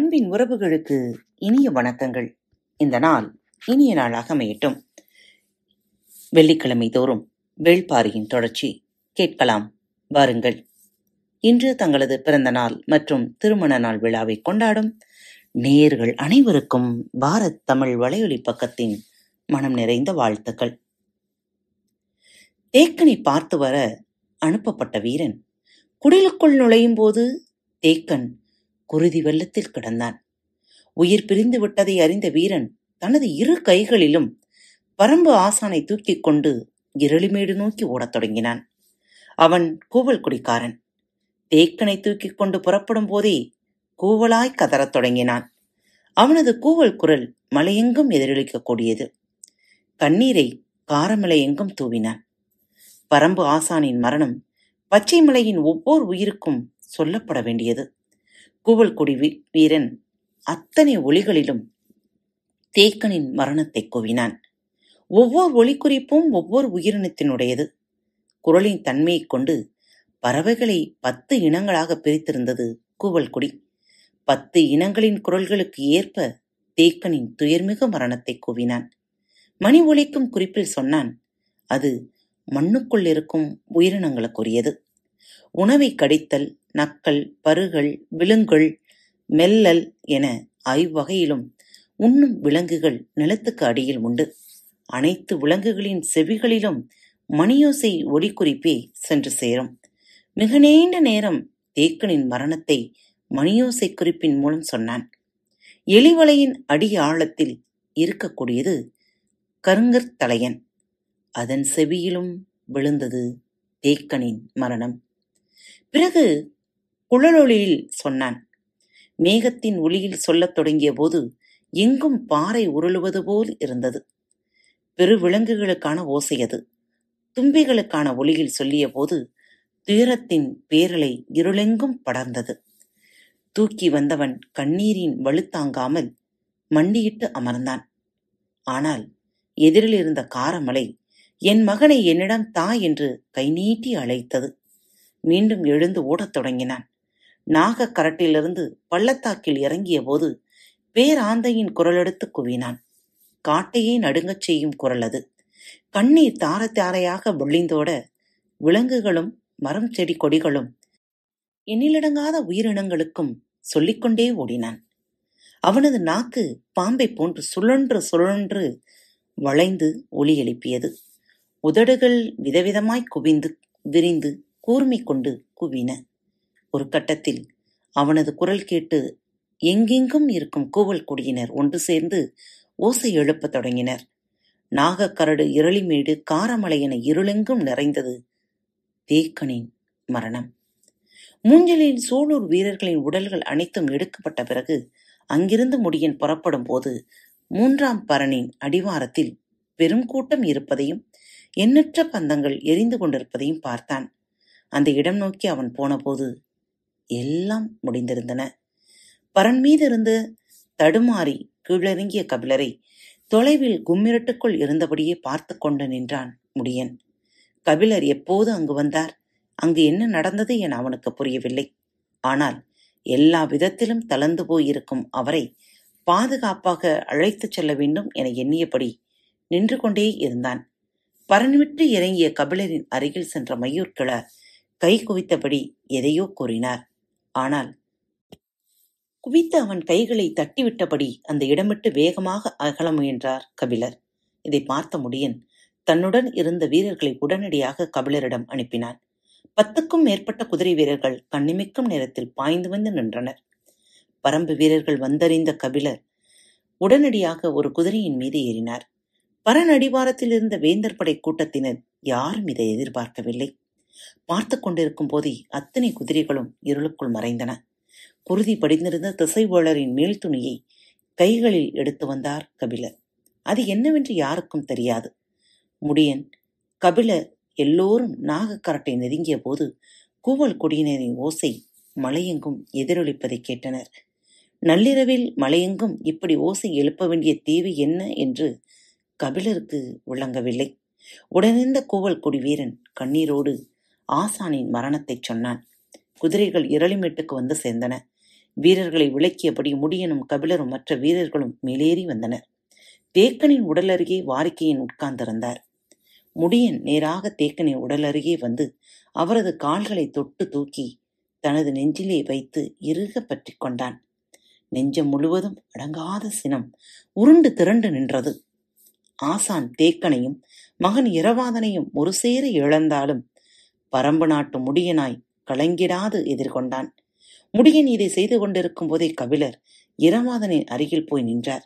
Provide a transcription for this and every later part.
அன்பின் உறவுகளுக்கு இனிய வணக்கங்கள். இந்த நாள் இனிய நாளாக அமையட்டும். வெள்ளிக்கிழமை தோறும் வேள்பாரியின் தொடர்ச்சி கேட்கலாம். வாருங்கள். இன்று தங்களது பிறந்த நாள் மற்றும் திருமண நாள் விழாவை கொண்டாடும் நேர்கள் அனைவருக்கும் பாரத் தமிழ் வலையொலி பக்கத்தின் மனம் நிறைந்த வாழ்த்துக்கள். தேக்கனை பார்த்து வர அனுப்பப்பட்ட வீரன் குடிலுக்குள் நுழையும் போது தேக்கன் குருதி வெள்ளத்தில் கிடந்தான். உயிர் பிரிந்து விட்டதை அறிந்த வீரன் தனது இரு கைகளிலும் பரம்பு ஆசானை தூக்கிக் கொண்டு இருளிமேடு நோக்கி ஓடத் தொடங்கினான். அவன் கூவல் குடிக்காரன். தேக்கனை தூக்கிக் கொண்டு புறப்படும் போதே கூவலாய் கதறத் தொடங்கினான். அவனது கூவல் குரல் மலையெங்கும் எதிரொலிக்கக்கூடியது கண்ணீரை காரமலை எங்கும் தூவினான். பரம்பு ஆசானின் மரணம் பச்சை மலையின் ஒவ்வொரு உயிருக்கும் சொல்லப்பட வேண்டியது. கூவல்குடி வீரன் அத்தனை ஒளிகளிலும் தேக்கனின் மரணத்தை கூவினான். ஒவ்வொரு ஒளிக்குறிப்பும் ஒவ்வொரு உயிரினத்தினுடையது. குரலின் தன்மையைக் கொண்டு பறவைகளை பத்து இனங்களாக பிரித்திருந்தது கூவல்குடி பத்து இனங்களின் குரல்களுக்கு ஏற்ப தேக்கனின் துயர்மிகு மரணத்தை கூவினான். மணி ஒலிக்கும் குறிப்பில் சொன்னான் அது மண்ணுக்குள் இருக்கும் உயிரினங்களுக்குரியது. உணவை கடித்தல் நக்கல் பருகள் விழுங்கல் மெல்லல் என ஐவ்வகையிலும் உண்ணும் விலங்குகள் நிலத்துக்கு அடியில் உண்டு. அனைத்து விலங்குகளின் செவிகளிலும் மணியோசை ஒளிக்குறிப்பே சென்று சேரும். மிக நீண்ட நேரம் தேக்கனின் மரணத்தை மணியோசை குறிப்பின் மூலம் சொன்னான். எலிவலையின் அடி ஆழத்தில் இருக்கக்கூடியது கருங்கற்தலையன் அதன் செவியிலும் விழுந்தது தேக்கனின் மரணம். பிறகு குழலொளியில் சொன்னான். மேகத்தின் ஒளியில் சொல்லத் தொடங்கிய போது எங்கும் பாறை உருளுவது போல் இருந்தது. பெருவிலங்குகளுக்கான ஓசை அது. தும்பிகளுக்கான ஒளியில் சொல்லிய போது துயரத்தின் பேரலை இருளெங்கும் படர்ந்தது. தூக்கி வந்தவன் கண்ணீரின் வலுத்தாங்காமல் மண்டியிட்டு அமர்ந்தான். ஆனால் எதிரில் இருந்த காரமலை என் மகனை என்னிடம் தா என்று கை நீட்டி அழைத்தது. மீண்டும் எழுந்து ஓடத் தொடங்கினான். நாகக் கரட்டிலிருந்து பள்ளத்தாக்கில் இறங்கிய போது பேராந்தையின் குரலெடுத்து குவினான். காட்டையே நடுங்கச் செய்யும் குரல் அது. கண்ணீர் தார தாரையாக விழிந்தோட விலங்குகளும் மரம் செடி கொடிகளும் எண்ணிலடங்காத உயிரினங்களுக்கும் சொல்லிக்கொண்டே ஓடினான். அவனது நாக்கு பாம்பை போன்று சுழன்று சுழன்று வளைந்து ஒளி எழுப்பியது. உதடுகள் விதவிதமாய் குவிந்து விரிந்து கூர்மை கொண்டு குவின. ஒரு கட்டத்தில் அவனது குரல் கேட்டு எங்கெங்கும் இருக்கும் கூவல் குடியினர் ஒன்று சேர்ந்து ஓசை எழுப்பத் தொடங்கினர். நாகக்கரடு இருளிமேடு காரமலை என இருளெங்கும் நிறைந்தது தேக்கனின் மரணம். மூஞ்சலின் சூலூர் வீரர்களின் உடல்கள் அனைத்தும் எடுக்கப்பட்ட பிறகு அங்கிருந்து முடியன் புறப்படும் போது மூன்றாம் பரணின் அடிவாரத்தில் பெரும் கூட்டம் இருப்பதையும் எண்ணற்ற பந்தங்கள் எரிந்து கொண்டிருப்பதையும் பார்த்தான். அந்த இடம் நோக்கி அவன் போனபோது எல்லாம் முடிந்திருந்தன. பரன் மீதிருந்து தடுமாறி கீழிறங்கிய கபிலரை தொலைவில் கும்மிரட்டுக்குள் இருந்தபடியே பார்த்து கொண்டு நின்றான் முடியன். கபிலர் எப்போது அங்கு வந்தார்? அங்கு என்ன நடந்தது என அவனுக்கு புரியவில்லை. ஆனால் எல்லா விதத்திலும் தளர்ந்து போயிருக்கும் அவரை பாதுகாப்பாக அழைத்துச் செல்ல வேண்டும் என எண்ணியபடி நின்று கொண்டே இருந்தான். பரன்விட்டு இறங்கிய கபிலரின் அருகில் சென்ற மயூர்கிழ கை குவித்தபடி எதையோ கூறினார். ஆனால் குவித்த அவன் கைகளை தட்டிவிட்டபடி அந்த இடமிட்டு வேகமாக அகல முயன்றார் கபிலர். இதை பார்த்த முடியன் தன்னுடன் இருந்த வீரர்களை உடனடியாக கபிலரிடம் அனுப்பினான். பத்துக்கும் மேற்பட்ட குதிரை வீரர்கள் கண்ணிமிக்கும் நேரத்தில் பாய்ந்து வந்து நின்றனர். பரம்பு வீரர்கள் வந்தறிந்த கபிலர் உடனடியாக ஒரு குதிரையின் மீது ஏறினார். பரன் அடிவாரத்தில் இருந்த வேந்தர் படை கூட்டத்தினர் யாரும் இதை எதிர்பார்க்கவில்லை. பார்த்து கொண்டிருக்கும் போதே அத்தனை குதிரைகளும் இருளுக்குள் மறைந்தன. குருதி படிந்திருந்த திசைவேளரின் மேல்துணியை கைகளில் எடுத்து வந்தார் கபிலர். அது என்னவென்று யாருக்கும் தெரியாது. முடியன் கபிலர் எல்லோரும் நாகக்கரட்டை நெருங்கிய போது கூவல் குடியினரின் ஓசை மலையெங்கும் எதிரொலிப்பதை கேட்டனர். நள்ளிரவில் மலையெங்கும் இப்படி ஓசை எழுப்ப வேண்டிய தேவை என்ன என்று கபிலருக்கு விளங்கவில்லை. உடனிருந்த கூவல் கொடி வீரன் கண்ணீரோடு ஆசானின் மரணத்தைச் சொன்னான். குதிரைகள் இரளிமேட்டுக்கு வந்து சேர்ந்தன. வீரர்களை விளக்கியபடி முடியனும் கபிலரும் மற்ற வீரர்களும் மேலேறி வந்தனர். தேக்கனின் உடல் அருகே வாரிக்கையன் உட்கார்ந்திருந்தார். முடியன் நேராக தேக்கனின் உடல் அருகே வந்து அவரது கால்களை தொட்டு தூக்கி தனது நெஞ்சிலே வைத்து இறுக பற்றி கொண்டான். நெஞ்சம் முழுவதும் அடங்காத சினம் உருண்டு திரண்டு நின்றது. ஆசான் தேக்கனையும் மகன் இரவாதனையும் ஒரு சேர இழந்தாலும் பரம்பு நாட்டு முடியனாய் கலங்கிடாது எதிர்கொண்டான். முடியன் இதை செய்து கொண்டிருக்கும் போதே கபிலர் இரவாதனின் அருகில் போய் நின்றார்.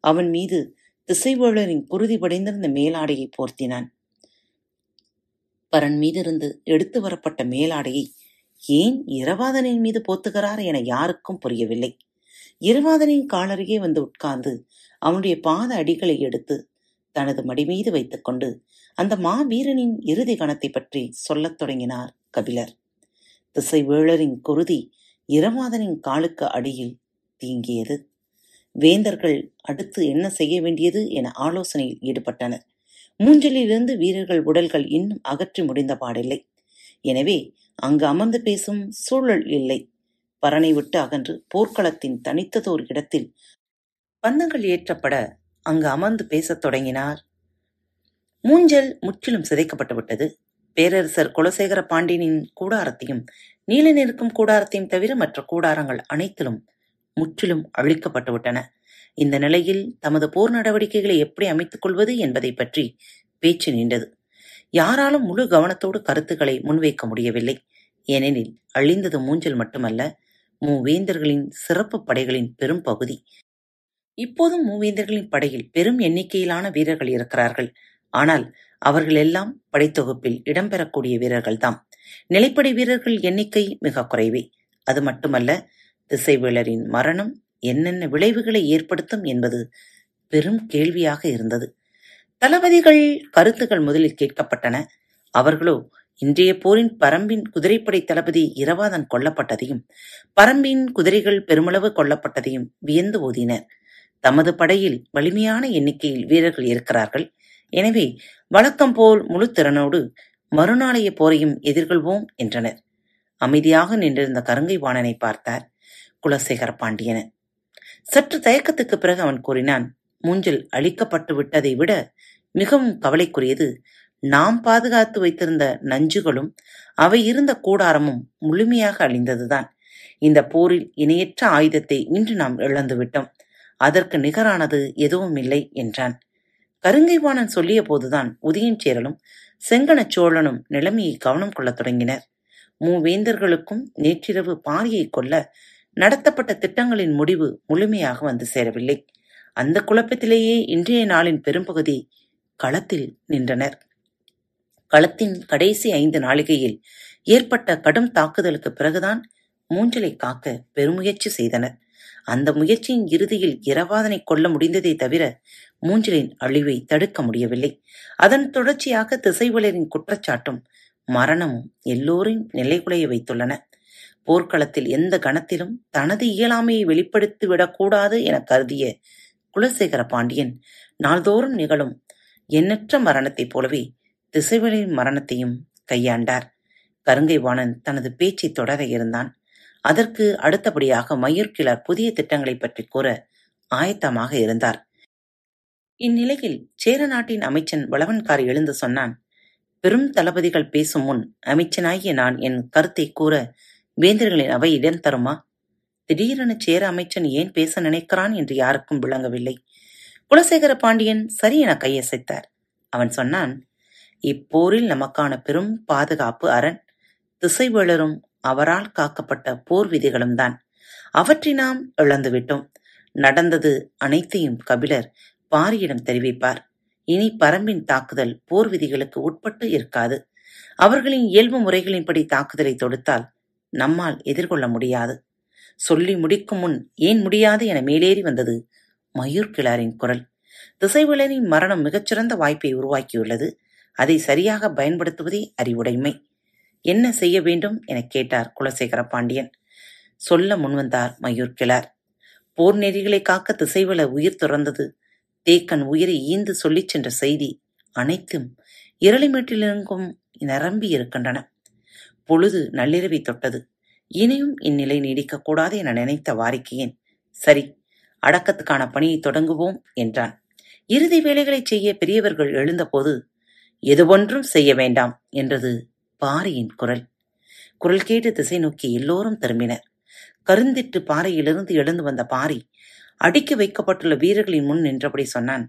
அவன் மீது திசைவேளரின் குருதி படைந்திருந்த மேலாடையை போர்த்தினான். பரன் மீதிருந்து எடுத்து வரப்பட்ட மேலாடையை ஏன் இரவாதனின் மீது போத்துகிறார் என யாருக்கும் புரியவில்லை. இரவாதனின் காலருகே வந்து உட்கார்ந்து அவனுடைய பாத அடிகளை எடுத்து தனது மடிமீது வைத்துக்கொண்டு அந்த மாவீரனின் இறுதி கணத்தை பற்றி சொல்லத் தொடங்கினார் கபிலர். திசைவேளரின் குருதி இரமாதனின் காலுக்கு அடியில் தீங்கியது வேந்தர்கள் அடுத்து என்ன செய்ய வேண்டியது என ஆலோசனையில் ஈடுபட்டனர். மூஞ்சலிலிருந்து வீரர்கள் உடல்கள் இன்னும் அகற்றி முடிந்த பாடில்லை. எனவே அங்கு அமர்ந்து பேசும் சூழல் இல்லை. பரனை விட்டு அகன்று போர்க்களத்தின் தனித்ததோர் இடத்தில் பந்தங்கள் ஏற்றப்பட அங்கு அமர்ந்து பேசத் தொடங்கினார். மூஞ்சல் முற்றிலும் சிதைக்கப்பட்டு விட்டது. பேரரசர் குலசேகர பாண்டியனின் கூடாரத்தையும் நீல நிற்கும் கூடாரத்தையும் தவிர மற்ற கூடாரங்கள் அனைத்திலும் முற்றிலும் அழிக்கப்பட்டுவிட்டன இந்த நிலையில் தமது போர் நடவடிக்கைகளை எப்படி அமைத்துக் கொள்வது என்பதை பற்றி பேச்சு நீண்டது. யாராலும் முழு கவனத்தோடு கருத்துக்களை முன்வைக்க முடியவில்லை. ஏனெனில் அழிந்தது மூஞ்சல் மட்டுமல்ல மூவேந்தர்களின் சிறப்பு படைகளின் பெரும் பகுதி இப்போதும் மூவேந்தர்களின் படையில் பெரும் எண்ணிக்கையிலான வீரர்கள் இருக்கிறார்கள். ஆனால் அவர்கள் எல்லாம் படைத்தொகுப்பில் இடம்பெறக்கூடிய வீரர்கள்தாம். நிலைப்படை வீரர்கள் எண்ணிக்கை மிக குறைவே. அது மட்டுமல்ல திசைவேளரின் மரணம் என்னென்ன விளைவுகளை ஏற்படுத்தும் என்பது பெரும் கேள்வியாக இருந்தது. தளபதிகள் கருத்துகள் முதலில் கேட்கப்பட்டன. அவர்களோ இன்றைய போரின் பரம்பின் குதிரைப்படை தளபதி இரவாதன் கொல்லப்பட்டதையும் பரம்பின் குதிரைகள் பெருமளவு கொல்லப்பட்டதையும் வியந்து ஓதினர். தமது படையில் வலிமையான எண்ணிக்கையில் வீரர்கள் இருக்கிறார்கள். எனவே வழக்கம் போல் முழு திறனோடு மறுநாளைய போரையும் எதிர்கொள்வோம் என்றனர். அமைதியாக நின்றிருந்த கருங்கை வாணனை பார்த்தார் குலசேகர பாண்டியன. சற்று தயக்கத்துக்கு பிறகு அவன் கூறினான் மூஞ்சில் அழிக்கப்பட்டு விட்டதை விட மிகவும் கவலைக்குரியது. நாம் பாதுகாத்து வைத்திருந்த நஞ்சுகளும் அவை இருந்த கூடாரமும் முழுமையாக அழிந்ததுதான். இந்த போரில் இணையற்ற ஆயுதத்தை இன்று நாம் இழந்துவிட்டோம். அதற்கு நிகரானது எதுவும் இல்லை என்றான். கருங்கைவாணன் சொல்லிய போதுதான் உதயன் சேரலும் செங்கனச் சோழனும் நிலைமையை கவனம் கொள்ளத் தொடங்கினர். மூவேந்தர்களுக்கும் நேற்றிரவு பாரியை கொல்ல நடத்தப்பட்ட திட்டங்களின் முடிவு முழுமையாக வந்து சேரவில்லை. அந்த குழப்பத்திலேயே இன்றைய நாளின் பெரும்பகுதி களத்தில் நின்றனர். களத்தின் கடைசி ஐந்து நாளிகையில் ஏற்பட்ட கடும் தாக்குதலுக்கு பிறகுதான் மூஞ்சலை காக்க பெருமுயற்சி செய்தனர். அந்த முயற்சியின் இறுதியில் இரவாதனை கொல்ல முடிந்ததை தவிர மூஞ்சலின் அழிவை தடுக்க முடியவில்லை. அதன் தொடர்ச்சியாக திசைவலரின் குற்றச்சாட்டும் மரணமும் எல்லோரின் நிலைகுலைய வைத்துள்ளன. போர்க்களத்தில் எந்த கணத்திலும் தனது இயலாமையை வெளிப்படுத்திவிடக்கூடாது என கருதிய குலசேகர பாண்டியன் நாள்தோறும் நிகழும் எண்ணற்ற மரணத்தைப் போலவே திசைவலின் மரணத்தையும் கையாண்டார். கருங்கை வாணன் தனது பேச்சை தொடர இருந்தான். அதற்கு அடுத்தபடியாக மயூர்கிழர் புதிய திட்டங்களைப் பற்றி கூற ஆயத்தமாக இருந்தார். இந்நிலையில் சேர நாட்டின் அமைச்சன் வளவன்கார் எழுந்து சொன்னான் பெரும் தளபதிகள் பேசும் முன் அமைச்சனாகிய நான் என் கருத்தை கூற வேந்தர்களின் அவை இடம் தருமா? திடீரென சேர அமைச்சன் ஏன் பேச நினைக்கிறான் என்று யாருக்கும் விளங்கவில்லை. குலசேகர பாண்டியன் சரி என கையசைத்தார். அவன் சொன்னான் இப்போரில் நமக்கான பெரும் பாதுகாப்பு அரண் திசைவேளரும் அவரால் காக்கப்பட்ட போர் விதிகளும் தான். அவற்றை நாம் இழந்துவிட்டோம். நடந்தது அனைத்தையும் கபிலர் பாரியிடம் தெரிவிப்பார். இனி பரம்பின் தாக்குதல் போர் விதிகளுக்கு உட்பட்டு இருக்காது. அவர்களின் இயல்பு முறைகளின்படி தாக்குதலை தொடுத்தால் நம்மால் எதிர்கொள்ள முடியாது. சொல்லி முடிக்கும் முன் ஏன் முடியாது என மேலேறி வந்தது மயூர் கிளாரின் குரல். திசைவிலரின் மரணம் மிகச்சிறந்த வாய்ப்பை உருவாக்கியுள்ளது. அதை சரியாக பயன்படுத்துவதே அறிவுடைமை. என்ன செய்ய வேண்டும் எனக் கேட்டார் குலசேகர பாண்டியன் சொல்ல முன்வந்தார் மயூர் கிளார் போர் நெறிகளை காக்க திசைவல உயிர் துறந்தது. தேக்கன் உயிரை ஈந்து சொல்லிச் சென்ற செய்தி அனைத்தும் இரளிமேட்டிலிருந்தும் நிரம்பி இருக்கின்றன. பொழுது நள்ளிரவை தொட்டது. இனியும் இந்நிலை நீடிக்கக்கூடாது என நினைத்த வாரிக்கையன் சரி அடக்கத்துக்கான பணியை தொடங்குவோம் என்றான். இறுதி வேலைகளைச் செய்ய பெரியவர்கள் எழுந்தபோது எதுவொன்றும் செய்ய வேண்டாம் என்றது பாரியின் குரல். குரல் கேட்டு திசை நோக்கி எல்லோரும் திரும்பினர். கருந்திட்டு பாறையிலிருந்து எழுந்து வந்த பாரி அடுக்கி வைக்கப்பட்டுள்ள வீரர்களின் முன் நின்றபடி சொன்னான்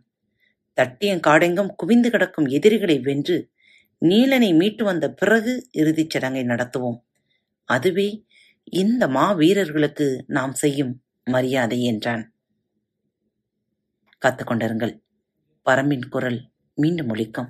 தட்டியங்காடெங்கும் குவிந்து கிடக்கும் எதிரிகளை வென்று நீலனை மீட்டு வந்த பிறகு இறுதிச் சடங்கை நடத்துவோம். அதுவே இந்த மா வீரர்களுக்கு நாம் செய்யும் மரியாதை என்றான். காத்துக்கொண்டிருங்கள் பரம்பின் குரல் மீண்டும் ஒழிக்கும்